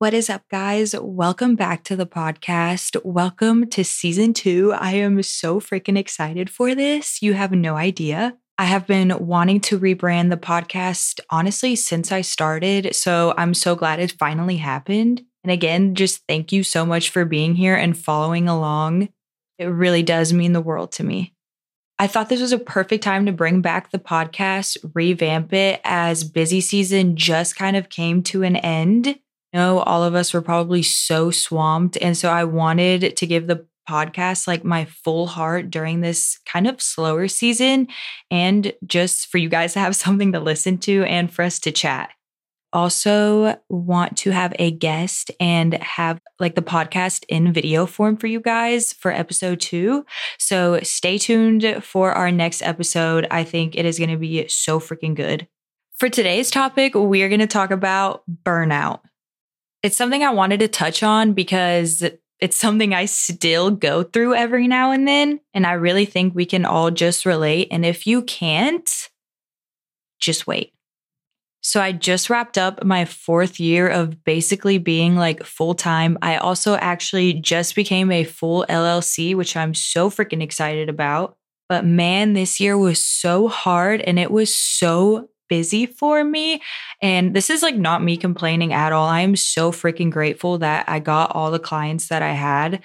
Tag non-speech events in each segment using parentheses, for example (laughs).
What is up, guys? Welcome back to the podcast. Welcome to season two. I am so freaking excited for this. You have no idea. I have been wanting to rebrand the podcast, honestly, since I started. So I'm so glad it finally happened. And again, just thank you so much for being here and following along. It really does mean the world to me. I thought this was a perfect time to bring back the podcast, revamp it as busy season just kind of came to an end know all of us were probably so swamped. And so I wanted to give the podcast like my full heart during this kind of slower season and just for you guys to have (laughs) something to listen to and for us to chat. Also, want to have a guest and have like the podcast in video form for you guys for episode two. So stay tuned for our next episode. I think it is going to be so freaking good. For today's topic, we are going to talk about burnout. It's something I wanted to touch on because it's something I still go through every now and then. And I really think we can all just relate. And if you can't, just wait. So I just wrapped up my fourth year of basically being like full time. I also actually just became a full LLC, which I'm so freaking excited about. But man, this year was so hard and it was so busy for me. And this is like not me complaining at all. I am so freaking grateful that I got all the clients that I had.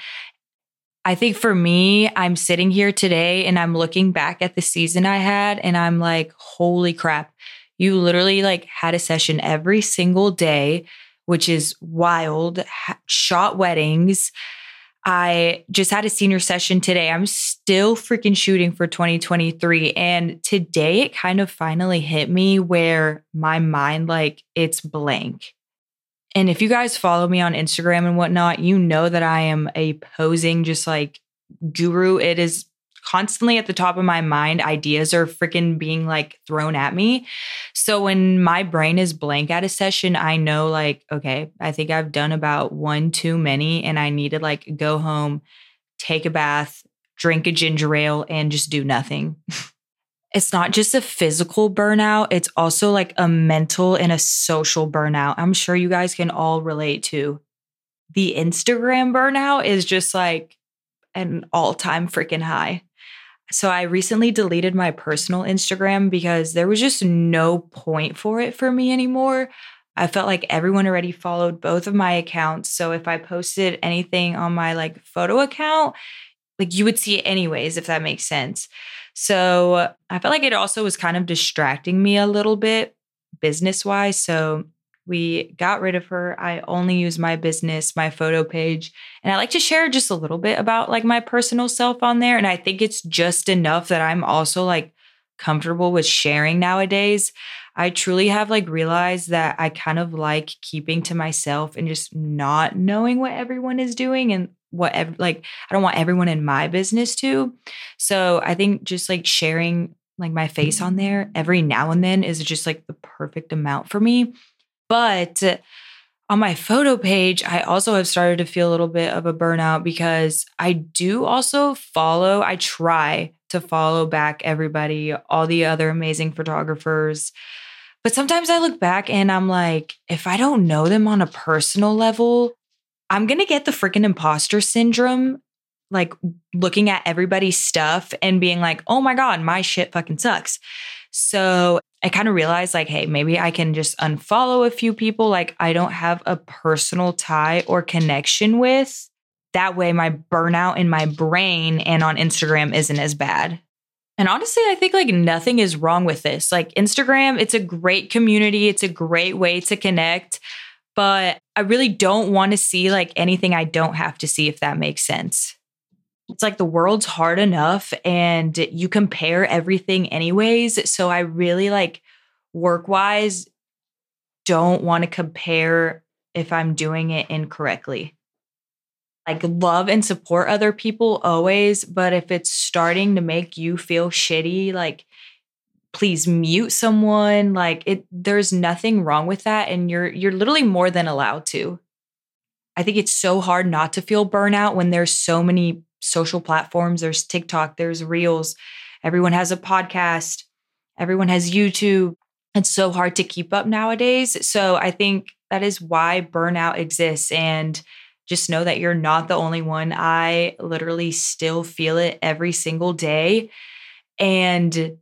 I think for me, I'm sitting here today and I'm looking back at the season I had and I'm like, holy crap. You literally like had a session every single day, which is wild. Shot weddings, I just had a senior session today. I'm still freaking shooting for 2023. And today it kind of finally hit me where my mind, like, it's blank. And if you guys follow me on Instagram and whatnot, you know that I am a posing just like guru. It is constantly at the top of my mind. Ideas are freaking being like thrown at me. So when my brain is blank at a session, I know like, okay, I think I've done about one too many and I need to like go home, take a bath, drink a ginger ale, and just do nothing. (laughs) it's not just a physical burnout, it's also like a mental and a social burnout. I'm sure you guys can all relate to. The Instagram burnout is just like an all time freaking high. So I recently deleted my personal Instagram because there was just no point for it for me anymore. I felt like everyone already followed both of my accounts. So if I posted anything on my like photo account, like you would see it anyways, if that makes sense. So I felt like it also was kind of distracting me a little bit business wise. So we got rid of her. I only use my business, my photo page, and I like to share just a little bit about like my personal self on there. And I think it's just enough that I'm also like comfortable with sharing nowadays. I truly have like realized that I kind of like keeping to myself and just not knowing what everyone is doing and what ev- like I don't want everyone in my business to. So I think just like sharing like my face on there every now and then is just like the perfect amount for me. But on my photo page, I also have started to feel a little bit of a burnout because I do also follow, I try to follow back everybody, all the other amazing photographers. But sometimes I look back and I'm like, if I don't know them on a personal level, I'm going to get the freaking imposter syndrome, like looking at everybody's stuff and being like, oh my God, my shit fucking sucks. So I kind of realized like, hey, maybe I can just unfollow a few people like I don't have a personal tie or connection with. That way, my burnout in my brain and on Instagram isn't as bad. And honestly, I think like nothing is wrong with this. Like Instagram, it's a great community, it's a great way to connect, but I really don't want to see like anything I don't have to see, if that makes sense it's like the world's hard enough and you compare everything anyways. So I really like work wise don't want to compare if I'm doing it incorrectly. Like love and support other people always, but if it's starting to make you feel shitty, like please mute someone, like it there's nothing wrong with that and you're you're literally more than allowed to. I think it's so hard not to feel burnout when there's so many social platforms. There's TikTok, there's Reels, everyone has a podcast, everyone has YouTube. It's so hard to keep up nowadays. So I think that is why burnout exists and just know that you're not the only one. I literally still feel it every single day. And the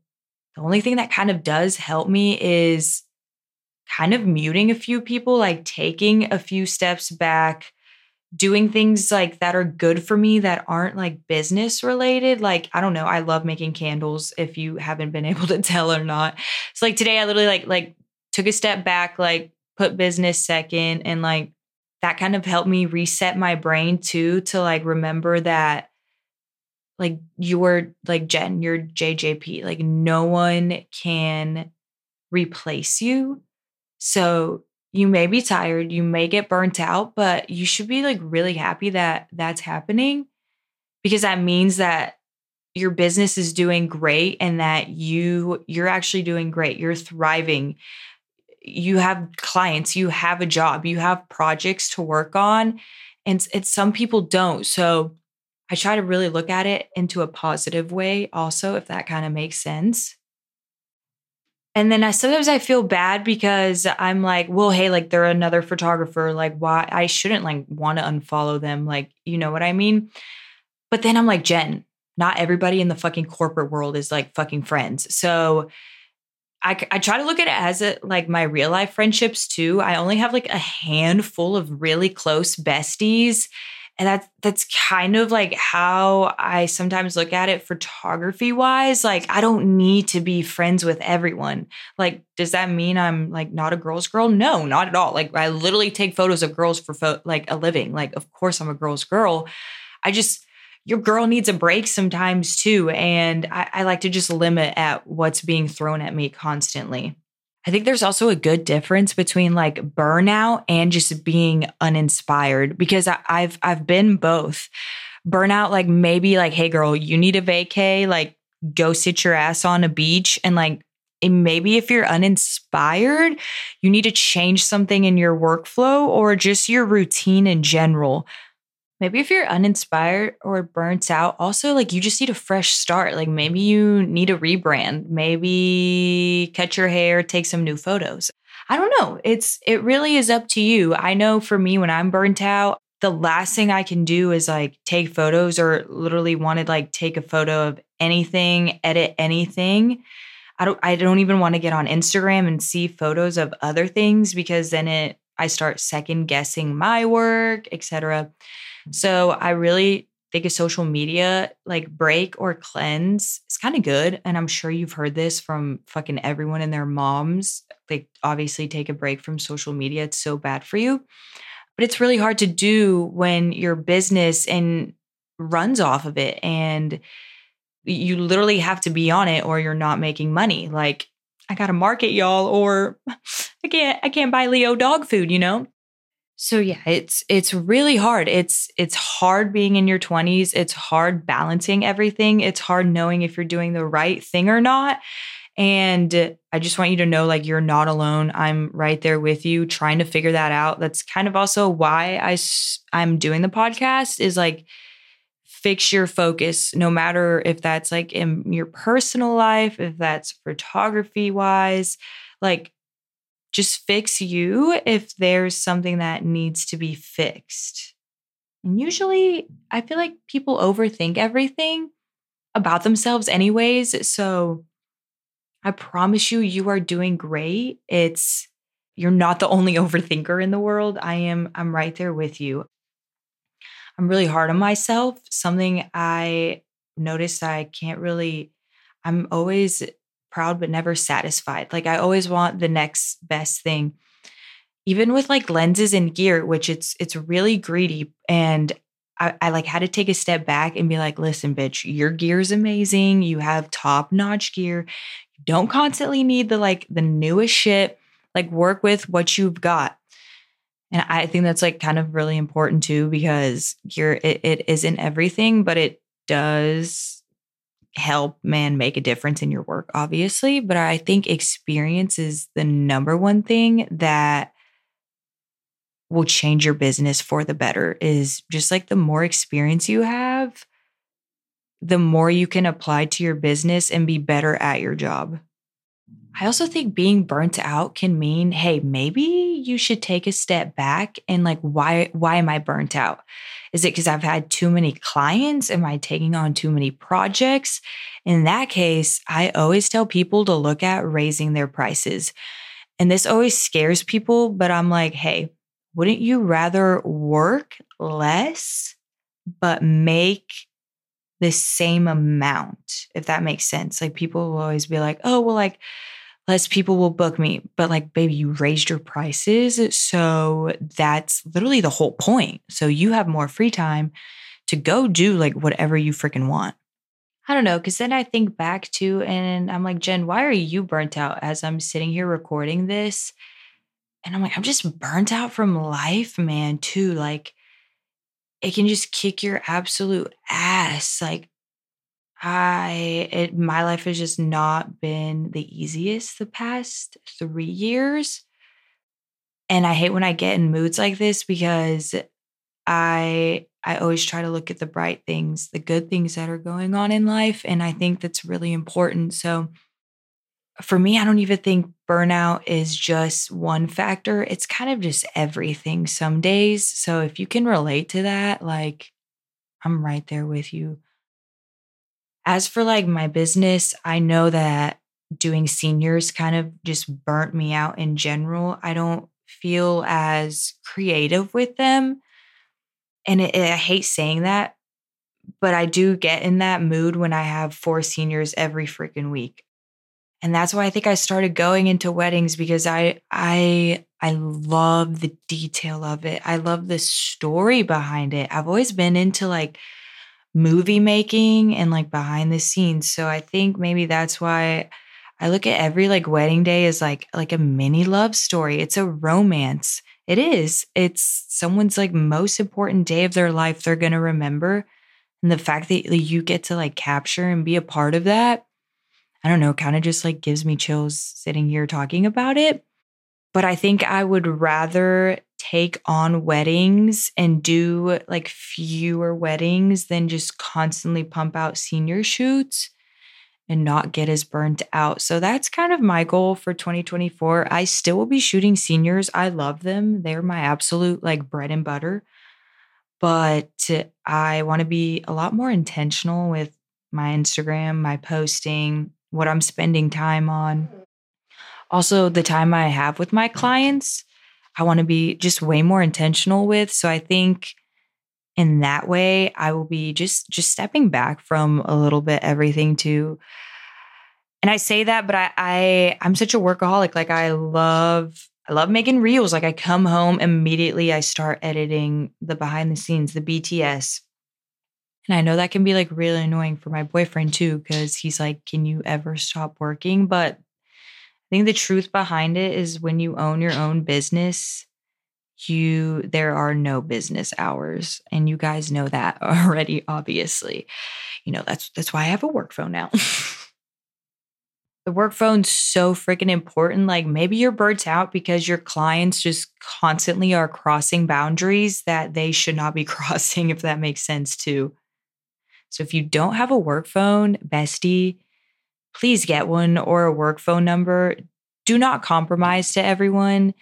only thing that kind of does help me is kind of muting a few people, like taking a few steps back, doing things like that are good for me that aren't like business related. Like, I don't know, I love making candles if you haven't been (laughs) able to tell or not. So like today I literally like like took a step back, like put business second and like that kind of helped me reset my brain too to like remember that like you're like Jen, you're JJP. Like no one can replace you. So you may be tired, you may get burnt out, but you should be like really happy that that's happening because that means that your business is doing great and that you you're actually doing great. You're thriving. You have clients, you have a job, you have projects to work on and it's some people don't. So I try to really look at it into a positive way also if that kind of makes sense. And then I sometimes I feel bad because I'm like, well, hey, like they're another photographer. Like, why I shouldn't like want to unfollow them. Like, you know what I mean? But then I'm like, Jen, not everybody in the fucking corporate world is like fucking friends. So I, I try to look at it as a, like my real life friendships too. I only have like a handful of really close besties and that's that's kind of like how I sometimes look at it photography wise. Like I don't need to be friends with everyone. Like does that mean I'm like not a girl's girl? No, not at all. Like I literally take photos of girls for fo- like a living. Like of course I'm a girl's girl. I just your girl needs a break sometimes too. And I, I like to just limit at what's being thrown at me constantly. I think there's also a good difference between like burnout and just being uninspired because I, have I've been both. Burnout, like maybe like, hey girl, you need a vacay, like go sit your ass on a beach and like and maybe if you're uninspired, you need to change something in your workflow or just your routine in general maybe if you're uninspired or burnt out, also like you just need a fresh start. Like maybe you need a rebrand, maybe cut your hair, take some new photos. I don't know. It's it really is up to you. I know for me when I'm burnt out, the last thing I can do is like take photos or literally want to like take a photo of anything, edit anything. I don't I don't even want to get on Instagram and see photos of other things because then it I start second guessing my work, etc. So I really think a social media like break or cleanse is kind of good. And I'm sure you've heard this from fucking everyone and their moms. Like, obviously, take a break from social media. It's so bad for you. But it's really hard to do when your business and runs off of it and you literally have to be on it or you're not making money. Like, I got to market y'all or (laughs) I can't I can't buy Leo dog food, you know? So yeah, it's it's really hard. It's it's hard being in your 20s. It's hard balancing everything. It's hard knowing if you're doing the right thing or not. And I just want you to know like you're not alone. I'm right there with you trying to figure that out. That's kind of also why I I'm doing the podcast is like fix your focus no matter if that's like in your personal life, if that's photography wise, like just fix you if there's something that needs to be fixed. And usually, I feel like people overthink everything about themselves, anyways. So I promise you, you are doing great. It's you're not the only (laughs) overthinker in the world. I am, I'm right there with you. I'm really hard on myself. Something I noticed I can't really, I'm always proud but never satisfied. Like I always want the next best thing. Even with like lenses and gear, which it's it's really greedy. And I, I like had to take a step back and be like, listen, bitch, your gear is amazing. You have top-notch gear. You don't constantly need the like the newest shit. Like work with what you've got. And I think that's like kind of really important too, because gear it, it isn't everything, but it does help man make a difference in your work obviously but i think experience is the number one thing that will change your business for the better is just like the more experience you have the more you can apply to your business and be better at your job I also think being burnt out can mean, hey, maybe you should take a step back and like why why am I burnt out? Is it because I've had too many clients? Am I taking on too many projects? In that case, I always tell people to look at raising their prices. And this always scares people, but I'm like, hey, wouldn't you rather work less but make the same amount, if that makes sense? Like people will always be like, oh, well, like less people will book me. But like, baby, you raised your prices. So that's literally the whole point. So you have more free time to go do like whatever you freaking want. I don't know. Cause then I think back to, and I'm like, Jen, why are you burnt out as I'm sitting here recording this? And I'm like, I'm just burnt out from life, man, too. Like, it can just kick your absolute ass. Like, I it my life has just not been the easiest the past 3 years. And I hate when I get in moods like this because I I always try to look at the bright things, the good things that are going on in life and I think that's really important. So for me, I don't even think burnout is just one factor. It's kind of just everything some days. So if you can relate to that, like I'm right there with you. As for like my business, I know that doing seniors kind of just burnt me out in general. I don't feel as creative with them. And it, it, I hate saying that, but I do get in that mood when I have four seniors every freaking week. And that's why I think I started going into weddings because I I I love the detail of it. I love the story behind it. I've always been into like movie making and like behind the scenes. So I think maybe that's why I look at every like wedding day as like like a mini love story. It's a romance. It is. It's someone's like most important day of their life they're going to remember. And the fact that you get to like capture and be a part of that, I don't know, kind of just like gives me chills sitting here talking about it. But I think I would rather take on weddings and do like fewer weddings than just constantly pump out senior shoots and not get as burnt out. So that's kind of my goal for 2024. I still will be shooting seniors. I love them. They're my absolute like bread and butter. But I want to be a lot more intentional with my Instagram, my posting, what I'm spending time on. Also, the time I have with my clients. I want to be just way more intentional with. So I think in that way I will be just just stepping back from a little bit everything to and I say that, but I, I I'm such a workaholic. Like I love I love making reels. Like I come home immediately, I start editing the behind the scenes, the BTS. And I know that can be like really annoying for my boyfriend too, because he's like, Can you ever stop working? But I think the truth behind it is when you own your own business, you there are no business hours and you guys know that (laughs) already obviously. You know, that's that's why I have a work phone now. (laughs) the work phone's so freaking important. Like maybe you're burnt out because your clients just constantly are crossing boundaries that they should not be (laughs) crossing, if that makes sense too. So if you don't have a work phone, bestie, please get one or a work phone number. Do not compromise to everyone.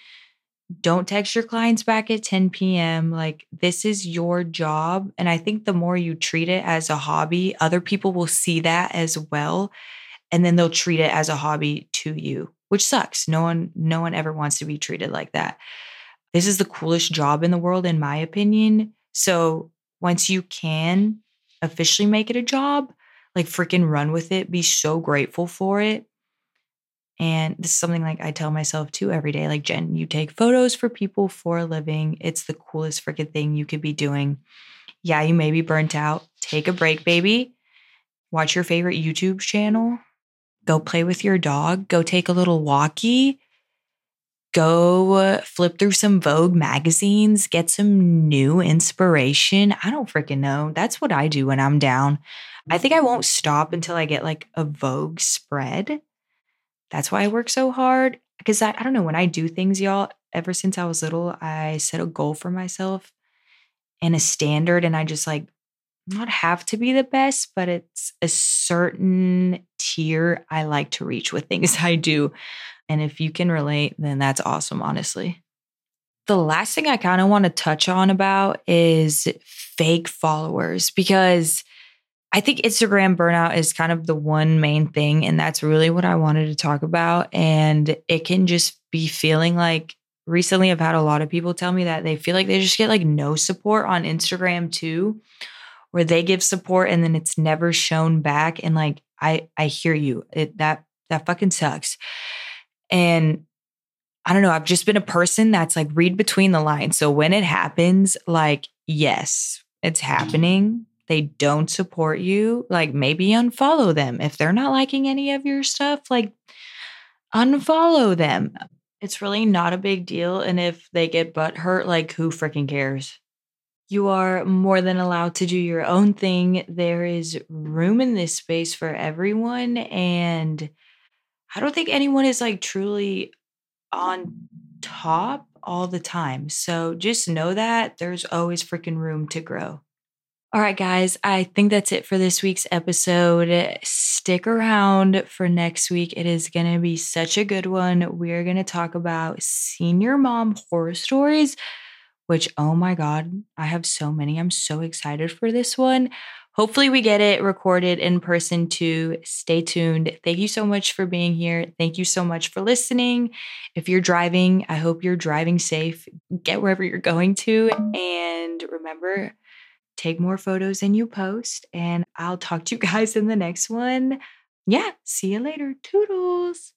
Don't text your clients back at 10 p.m. Like, this is your job. And I think the more you treat it as a hobby, other people will see that as well. And then they'll treat it as a hobby to you, which sucks. No one, no one ever wants to be treated like that. This is the coolest job in the world, in my opinion. So once you can officially make it a job, like freaking run with it, be so grateful for it. And this is something like I tell myself too every day like, Jen, you take photos for people for a living. It's the coolest freaking thing you could be doing. Yeah, you may be burnt out. Take a break, baby. Watch your favorite YouTube channel. Go play with your dog. Go take a little walkie. Go uh, flip through some Vogue magazines. Get some new inspiration. I don't freaking know. That's what I do when I'm down. I think I won't stop until I get like a Vogue spread. That's why I work so hard. Because I, I don't know, when I do things, y'all, ever since I was little, I set a goal for myself and a standard. And I just like, not have to be the best, but it's a certain tier I like to reach with things (laughs) I do. And if you can relate, then that's awesome, honestly. The last thing I kind of want to touch on about is fake followers because I think Instagram burnout is kind of the one main thing. And that's really what I wanted to talk about. And it can just be feeling like recently I've had a lot of people tell me that they feel like they just get like no support on Instagram too, where they give support and then it's never shown back. And like, I, I hear you. It, that, that fucking sucks. And I don't know. I've just been a person that's like read between the lines. So when it happens, like, yes, it's happening they don't support you, like maybe unfollow them. If they're not liking any of your stuff, like unfollow them. It's really not a big deal. And if they get butt hurt, like who freaking cares? You are more than allowed to do your own thing. There is room in this space for everyone. And I don't think anyone is like truly on top all the time. So just know that there's always freaking room to grow. All right, guys, I think that's it for this week's episode. Stick around for next week. It is going to be such a good one. We are going to talk about senior mom horror stories, which, oh my God, I have so many. I'm so excited for this one. Hopefully, we get it recorded in person too. Stay tuned. Thank you so much for being here. Thank you so much for listening. If you're driving, I hope you're driving safe. Get wherever you're going to. And remember, take more photos than you post. And I'll talk to you (laughs) guys in the next one. Yeah, see you later. Toodles.